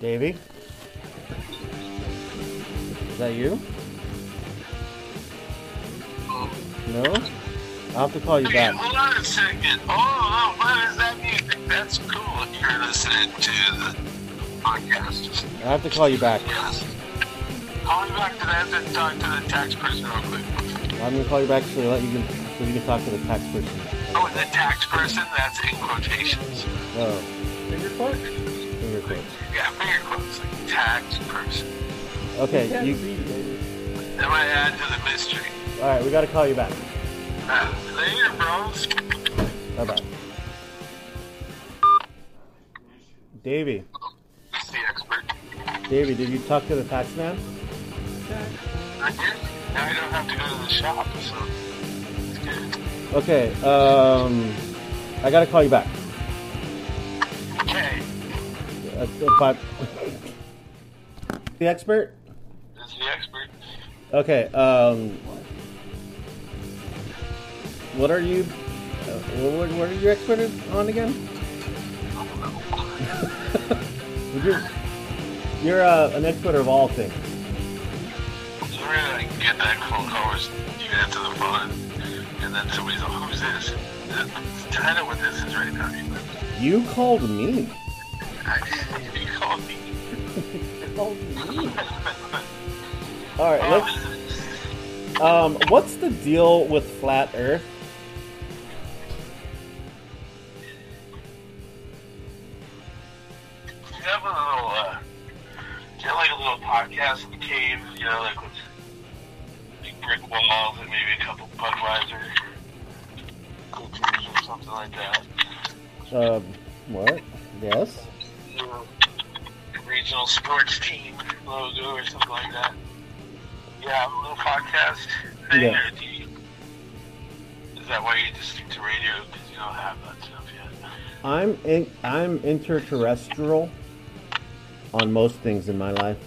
Davey? Is that you? No? I'll have to call you Hey, back. hold on a second. Oh, oh, what is that music? That's cool. You're listening to the podcast. I have to call you back. Yes. Call me back to that and talk to the tax person real quick. I'm gonna call you back so that you can so you can talk to the tax person. Oh, the tax person? That's in quotations. Oh, Finger quote? Finger quotes. Yeah, finger quotes. Like tax person. Okay, Can't you. see, baby. That might add to the mystery. All right, we gotta call you back. Uh, later, bros. Bye bye. Davey, He's the expert. Davey, did you talk to the tax man? I did. Now I don't have to go to the shop, so it's good. Okay, um, I gotta call you back. But the expert. This is the expert. Okay, um, what are you? Uh, what, what are you expert on again? you're you're uh, an expert of all things. You really get that phone call you answer the phone and then somebody's like, who's this? That's kind of what this is right now. You called me. Called me. All right, let's. Um, what's the deal with flat Earth? You have a little, uh, you have like a little podcast cave, you know, like with big brick walls and maybe a couple Budweiser cookies or something like that. Um, what? Yes. Regional sports team logo or something like that. Yeah, a little podcast thing, Yeah. or do you, is that why you just stick to radio because you don't have that stuff yet? I'm in, I'm interterrestrial on most things in my life.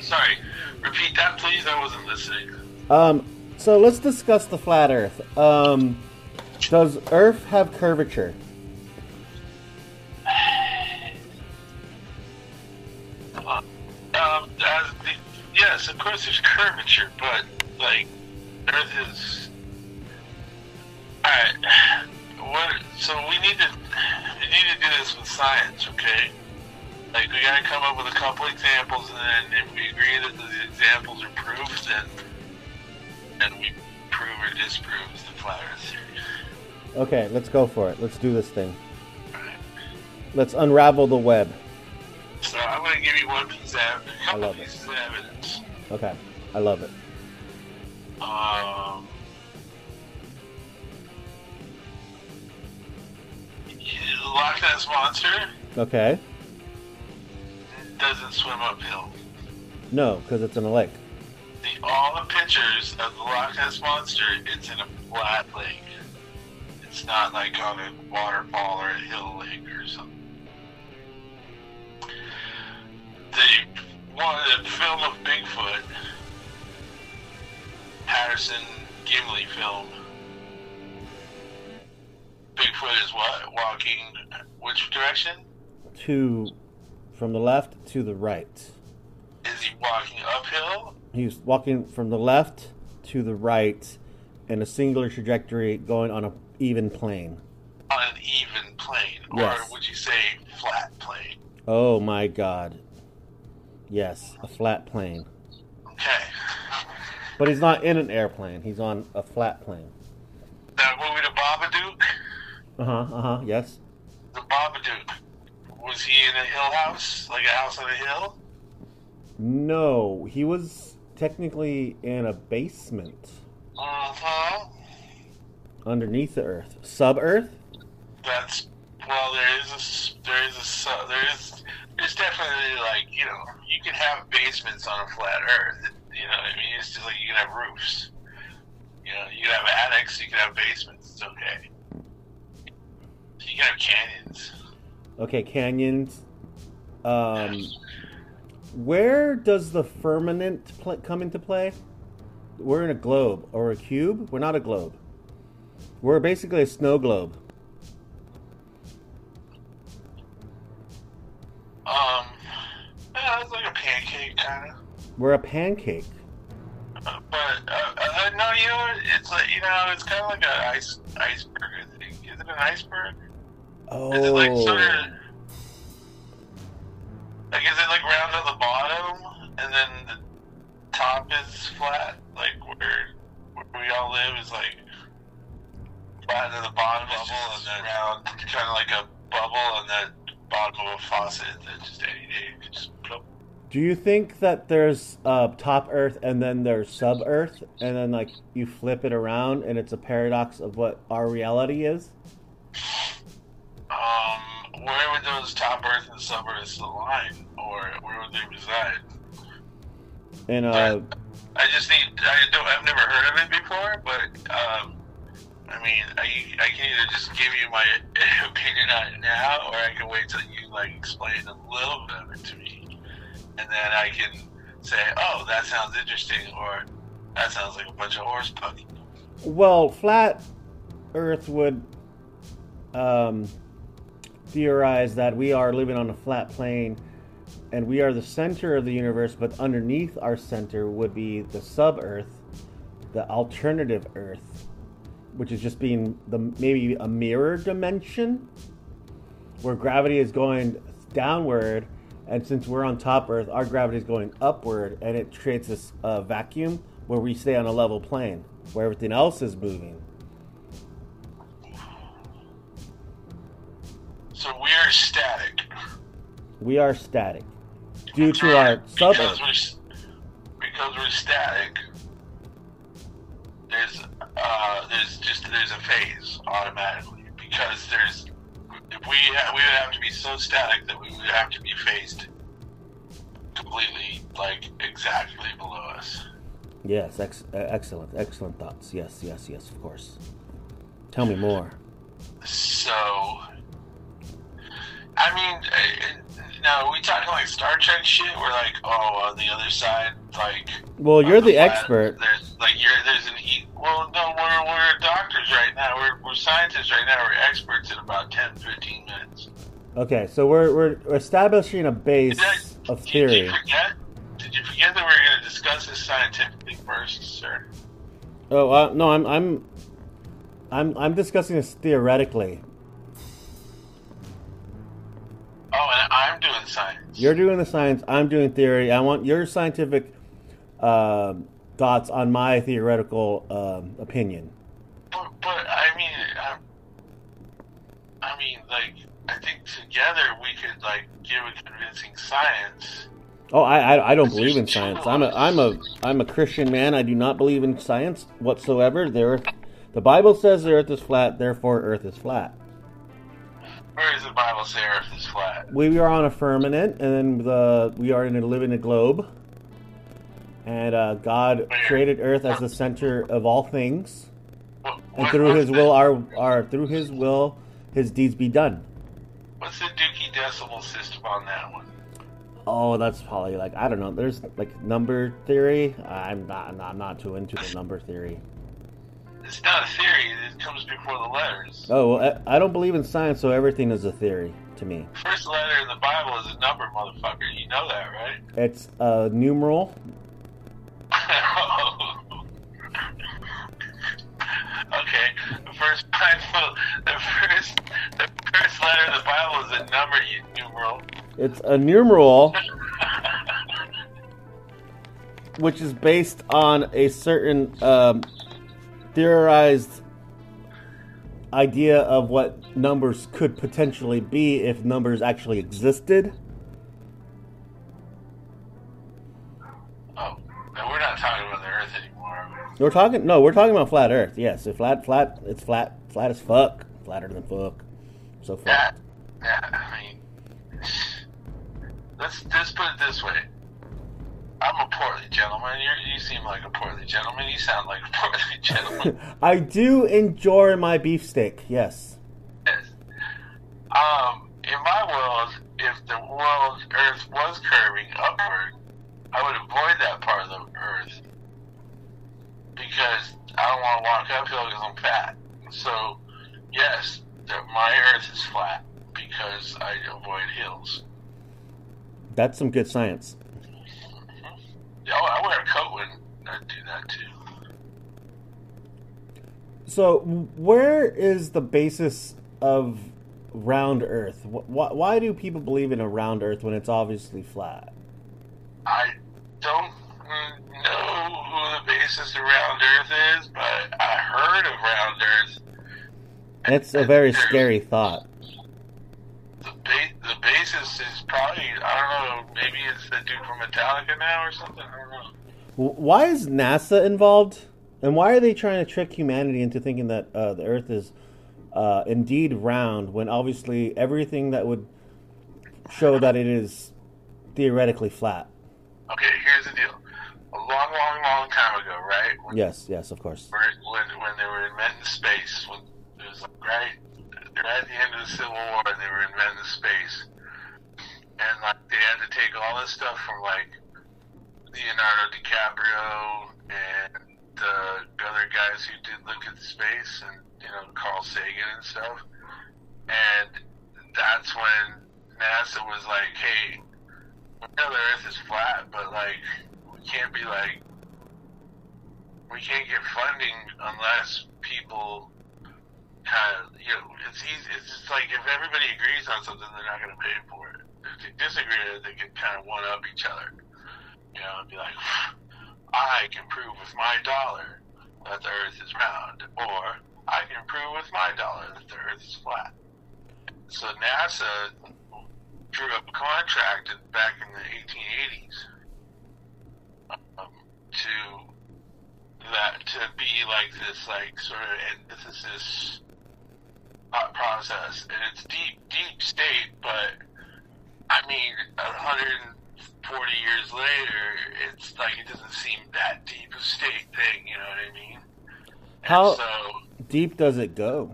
Sorry, repeat that please. I wasn't listening. Um, so let's discuss the flat Earth. Um, does Earth have curvature? Course there's curvature, but like Earth is. Alright, what? So we need to we need to do this with science, okay? Like we gotta come up with a couple examples, and then if we agree that the examples are proof, then then we prove or disprove the flat Earth theory. Okay, let's go for it. Let's do this thing. Alright. Let's unravel the web. So I'm gonna give you one piece of ev- a couple love it. of evidence. Okay, I love it. Um, the Loch Ness monster Okay. It doesn't swim uphill. No, because it's in a lake. The all the pictures of the Loch Ness monster, it's in a flat lake. It's not like on a waterfall or a hill lake or something. The one the film of Bigfoot, Patterson Gimlin film. Bigfoot is what walking which direction? To, from the left to the right. Is he walking uphill? He's walking from the left to the right in a singular trajectory going on an even plane. On an even plane, Yes. or would you say flat plane? Oh my god. Yes, a flat plane. Okay. But he's not in an airplane. He's on a flat plane. That movie, The Babadook. Uh huh. Uh huh. Yes. The Babadook. Was he in a hill house, like a house on a hill? No, he was technically in a basement Uh huh. underneath the Earth, sub Earth. That's well. There is a there is a there is there's definitely like you know you can have basements on a flat Earth. You know what I mean? It's just like you can have roofs. You know, you can have attics. You can have basements. It's okay. You can have canyons. Okay, canyons. Um, where does the firmament pl- come into play? We're in a globe or a cube. We're not a globe. We're basically a snow globe. We're a pancake. But uh, uh, no, you know, it's like you know, it's kind of like an ice iceberg. I think. Is it an iceberg? Oh. Is it like sort of like is it like round at the bottom and then the top is flat? Like where where we all live is like flat at the bottom is just and then round, kind of like a bubble, and then bottom of a faucet that just any day you can just plop. Do you think that there's uh, top Earth and then there's sub Earth, and then like you flip it around and it's a paradox of what our reality is? Um, where would those top Earth and sub Earths align, or where would they reside? And uh, I just need. I don't. I've never heard of it before, but um, I mean, I, I can either just give you my opinion on it now, or I can wait till you like explain a little bit of it to me, and then I can say, "Oh, that sounds interesting," or "That sounds like a bunch of horse pucky." well, flat Earth would um, theorize that we are living on a flat plane, and we are the center of the universe. But underneath our center would be the sub Earth, the alternative Earth, which is just being the maybe a mirror dimension where gravity is going downward and since we're on top earth our gravity is going upward and it creates this uh, vacuum where we stay on a level plane where everything else is moving So we're static. we are static due to our sub because we're because we're static. There's uh there's just there's a phase automatically because there's we ha- we would have to be so static that we would have to be phased completely like exactly below us. yes ex- uh, excellent excellent thoughts. Yes yes yes of course. Tell me more. So, I mean, uh, no, we talking like Star Trek shit. We're like, oh, on the other side, like. well you're the planet, expert There's like you're there's an e- well, no, we're we're doctors right now. We're we're scientists right now. We're experts in about 10, 15 minutes. okay so we're, we're establishing a base that- of Did theory you forget? Did you forget that we are going to discuss this scientifically first, sir? oh uh, no i'm i'm i'm i'm discussing this theoretically I'm doing science. You're doing the science. I'm doing theory. I want your scientific um thoughts on my theoretical um, opinion. But, but I mean, I, I mean, like, I think together we could like give a convincing science. Oh, I, I, I don't believe in science. I'm a I'm a I'm a Christian man. I do not believe in science whatsoever. There, the Bible says the Earth is flat. Therefore, Earth is flat. Where does the Bible say Earth is flat? We are on a firmament, and then the we are in a living a globe. And uh, God created Earth as the center of all things, What, and through His will, our our through His will, His deeds be done. What's the Dookie decimal system on that one? Oh, that's probably like I don't know. There's like number theory. I'm not. I'm not too into the number theory. It's not a theory. It comes before the letters. Oh, well, I don't believe in science, so everything is a theory to me. First letter in the Bible is a number, motherfucker. You know that, right? It's a numeral. okay. The first Bible, the first, the first letter of the Bible is a number, you numeral. It's a numeral, which is based on a certain um, theorized idea of what numbers could potentially be if numbers actually existed. Oh, no, we're not talking about the Earth anymore. we? We're talking no, we're talking about flat Earth. Yes, it's flat, flat. It's flat, flat as fuck, flatter than fuck. So flat. Yeah, yeah. I mean, let's let's put it this way. I'm a portly gentleman. you you seem like a portly gentleman. You sound like a portly gentleman. I do enjoy my beefsteak. Yes. Yes. Um, in my world, if the world Earth was curving upward, I would avoid that part of the Earth because I don't want to walk uphill because I'm fat. So, yes, the, my Earth is flat because I avoid hills. That's some good science. Yeah, I wear a coat when I do that too. So, where is the basis of round Earth? Why, why do people believe in a round Earth when it's obviously flat? I don't know who the basis of round Earth is, but I heard of round Earth. It's a very scary thought. The, ba- the basis is probably, I don't know, maybe it's the dude from Metallica now or something. I don't know. Why is NASA involved? And why are they trying to trick humanity into thinking that uh, the Earth is uh, indeed round when obviously everything that would show that it is theoretically flat? Okay, here's the deal. A long, long, long time ago, right? When, Yes, yes, of course. when, when they were inventing space, when it was like right, right at the end of the Civil War, they were inventing space, and like they had to take all this stuff from like Leonardo DiCaprio and the other guys who did look at the space, and you know Carl Sagan and stuff, and that's when NASA was like, hey, we know the Earth is flat, but like we can't be like we can't get funding unless people of, you know, it's easy. It's just like if everybody agrees on something, they're not going to pay for it. If they disagree, they can kind of one up each other. You know, and be like, I can prove with my dollar that the Earth is round, or I can prove with my dollar that the Earth is flat. So NASA drew up a contract back in the 1880s um, to that to be like this like sort of antithesis thought process and it's deep deep state but I mean 140 years later it's like it doesn't seem that deep a state thing you know what I mean How and so deep does it go?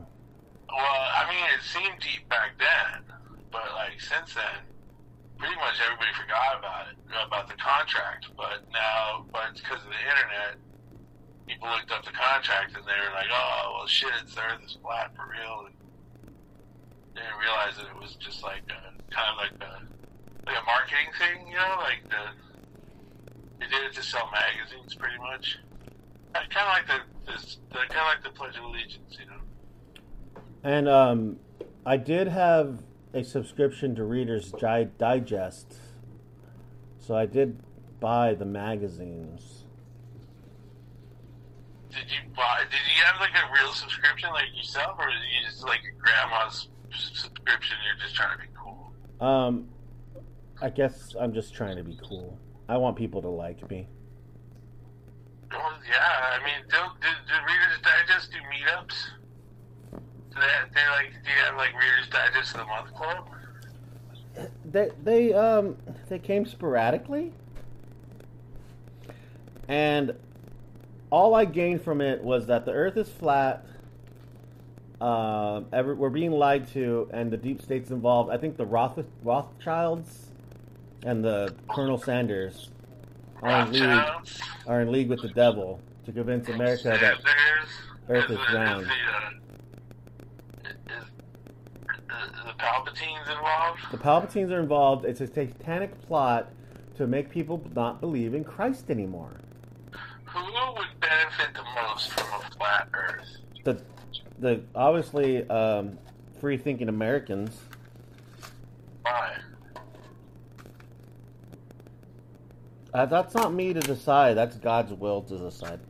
well I mean it seemed deep back then but like since then pretty much everybody forgot about it about the contract but now but it's because of the internet people looked up the contract and they were like, "Oh, well, shit, it's the Earth is flat for real." And didn't realize that it was just like a, kind of like a like a marketing thing, you know, like the they did it to sell magazines, pretty much. I kind of like the this, the kind of like the Pledge of Allegiance, you know. And um, I did have a subscription to Reader's Digest, so I did buy the magazines. Did you buy? Did you have like a real subscription, like yourself, or did you just like your grandma's subscription? You're just trying to be cool. Um, I guess I'm just trying to be cool. I want people to like me. Well, yeah, I mean, don't, did, did Reader's Digest do meetups? Do they, they like, do you have like Reader's Digest of the Month Club? They they um they came sporadically, and all I gained from it was that the Earth is flat. Uh, every, we're being lied to, and the deep state's involved. I think the Roth, Rothschilds and the Colonel Sanders are in league are in league with the devil to convince America that Earth is round. the, is, is the Palpatines involved? the Palpatines are involved. It's a satanic plot to make people not believe in Christ anymore. Who would benefit the most from a flat Earth? the the obviously um, free thinking Americans. Why? Uh, that's not me to decide. That's God's will to decide.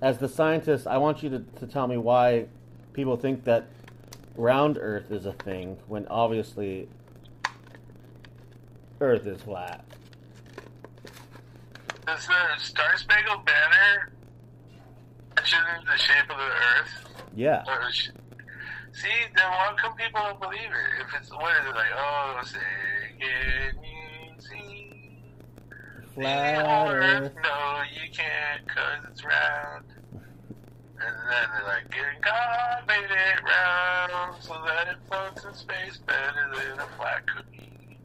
As the scientist, I want you to, to tell me why people think that round Earth is a thing when obviously Earth is flat. Does the Star Spangled Banner the shape of the Earth? Yeah. Sh- See, then why come people don't believe it? If it's what is it like? Oh, say, can you see the Flat whole Earth. No, you can't, cause it's round. And then they're like, God made it round so that it floats in space better than a flat cookie.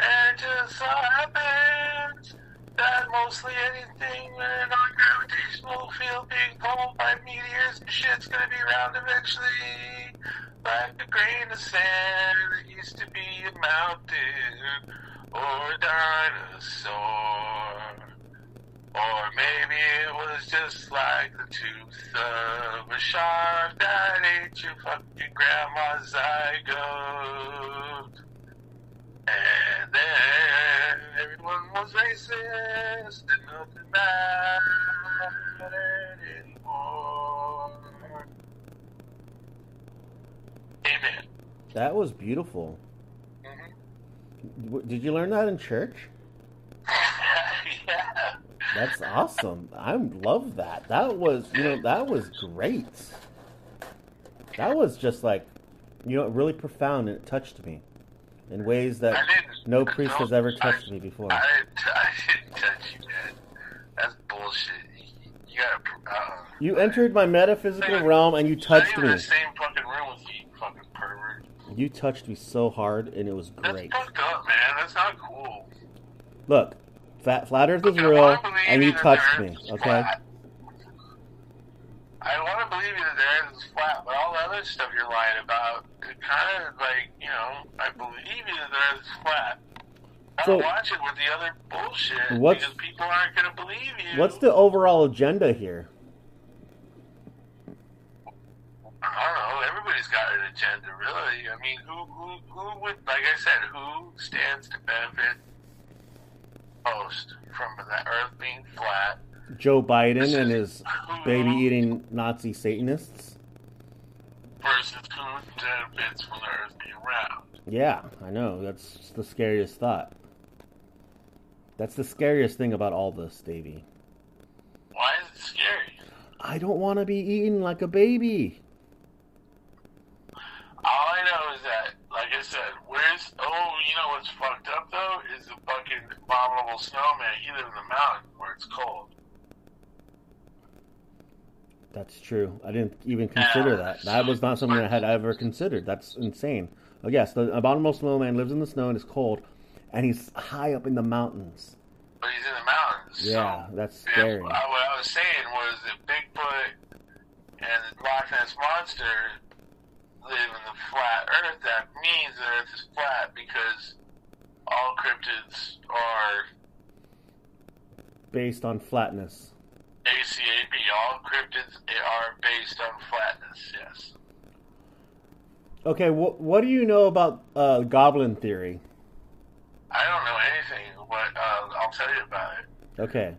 And it just so happens that mostly anything in a non-gravitational field being pulled by meteors and shit's gonna be round eventually. Like a grain of sand that used to be a mountain. or a dinosaur. Or maybe it was just like the tooth of a shark that ate your fucking grandma's zygote. And then was racist and nothing mattered anymore. Amen. That was beautiful. hmm Did you learn that in church? yeah. That's awesome. I love that. That was, you know, that was great. That was just like, you know, really profound and it touched me in ways that no priest has ever I- touched me before. I didn't, I didn't touch you, man. That's bullshit. You, you gotta. Uh, You entered my metaphysical realm and you touched I'm not even me. in the same fucking room with you, you fucking pervert. You touched me so hard and it was great. That's fucked up, man. That's not cool. Look, fat, flat Earth is I real and you touched me, okay? flat. I want to believe you that the Earth is flat, but all the other stuff you're lying about, kind of like, you know, I believe you that the Earth is flat. I So- don't watch it with the other bullshit What's- because people aren't going to believe you. What's the overall agenda here? I don't know. Everybody's got an agenda, really. I mean, who, who, who would, like I said, who stands to benefit most from the Earth being flat? Joe Biden and his baby eating Nazi Satanists? Benefits from the Earth being? Yeah, I know. That's the scariest thought. That's the scariest thing about all this, Davey. Why is it scary? I don't want to be eaten like a baby. All I know is that, like I said, where's oh, you know what's fucked up though is the fucking abominable snowman. He lives in the mountain where it's cold. That's true. I didn't even consider that. That was not something I had ever considered. That's insane. Oh, yes, the abominable snowman lives in the snow and is cold, and he's high up in the mountains. But he's in the mountains. Yeah, so that's scary. uh, what I was saying was that Bigfoot and the Loch Ness monster live in the flat Earth. That means the Earth is flat because all cryptids are Based on flatness. ACAB. All cryptids are based on flatness. Yes. Okay, wh- what do you know about uh, goblin theory? I don't know anything, but uh, I'll tell you about it. Okay.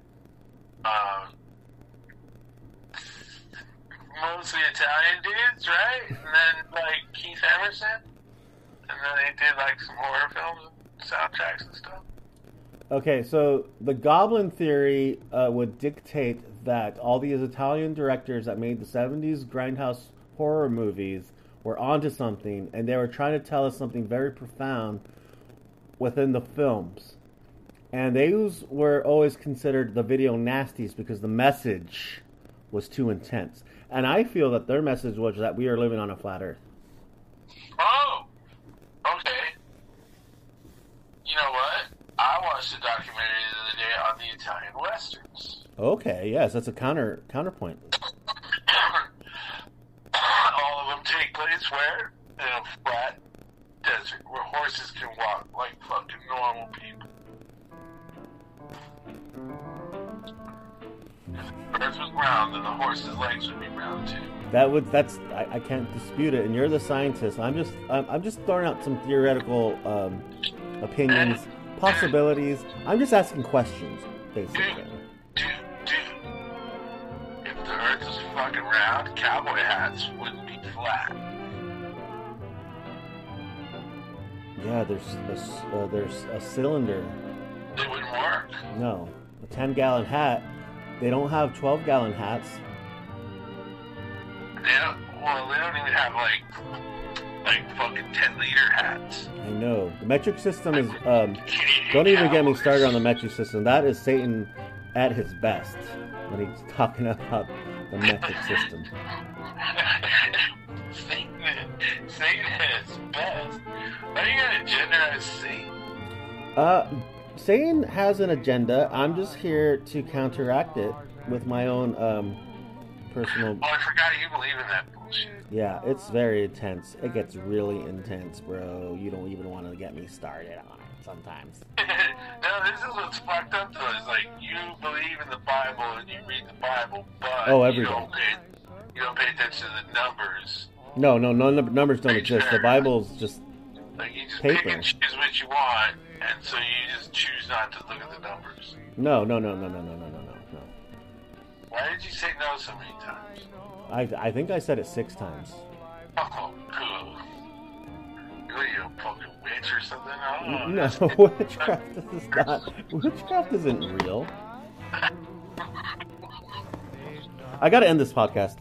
Um, mostly Italian dudes, right? And then like Keith Emerson, and then they did like some horror films, and soundtracks and stuff. Okay, so the goblin theory uh, would dictate that all these Italian directors that made the 70s grindhouse horror movies were onto something, and they were trying to tell us something very profound within the films. And those were always considered the video nasties because the message was too intense. And I feel that their message was that we are living on a flat earth. Oh, okay. You know what? I watched a documentary the other day on the Italian westerns. Okay, yes, that's a counter counterpoint. All of them take place where? In a flat desert where horses can walk like fucking normal people. If the earth was round, then the horse's legs would be round too. That would that's I, I can't dispute it, and you're the scientist. I'm just I'm, I'm just throwing out some theoretical um, opinions, eh, eh, possibilities. I'm just asking questions, basically. Eh, fucking round, cowboy hats wouldn't be flat. Yeah, there's a, uh, there's a cylinder. They wouldn't work. No, a 10 gallon hat. They don't have 12 gallon hats. They don't, well, they don't even have like, like fucking 10 liter hats. I know the metric system is. Um, don't even get me started on the metric system. That is Satan at his best when he's talking about the metric system. Satan, Satan at his best. Are you Satan? Uh, Satan has an agenda. I'm just here to counteract it with my own um, personal. Oh, I forgot you believe in that bullshit. Yeah, it's very intense. It gets really intense, bro. You don't even want to get me started on it sometimes. no, this is what's fucked up though. Is like you believe in the Bible and you read the Bible, but Oh, every you don't pay you don't pay attention to the numbers. No, no, no, num- numbers don't exist. The Bible's just Like you just Paper. pick and choose what you want, and so you just choose not to look at the numbers. no, no, no, no, no, no, no, no, no, no. Why did you say no so many times? I, I think I said it six times. Oh, witch or something? Oh, No, witchcraft is not. Witchcraft isn't real. I gotta end this podcast.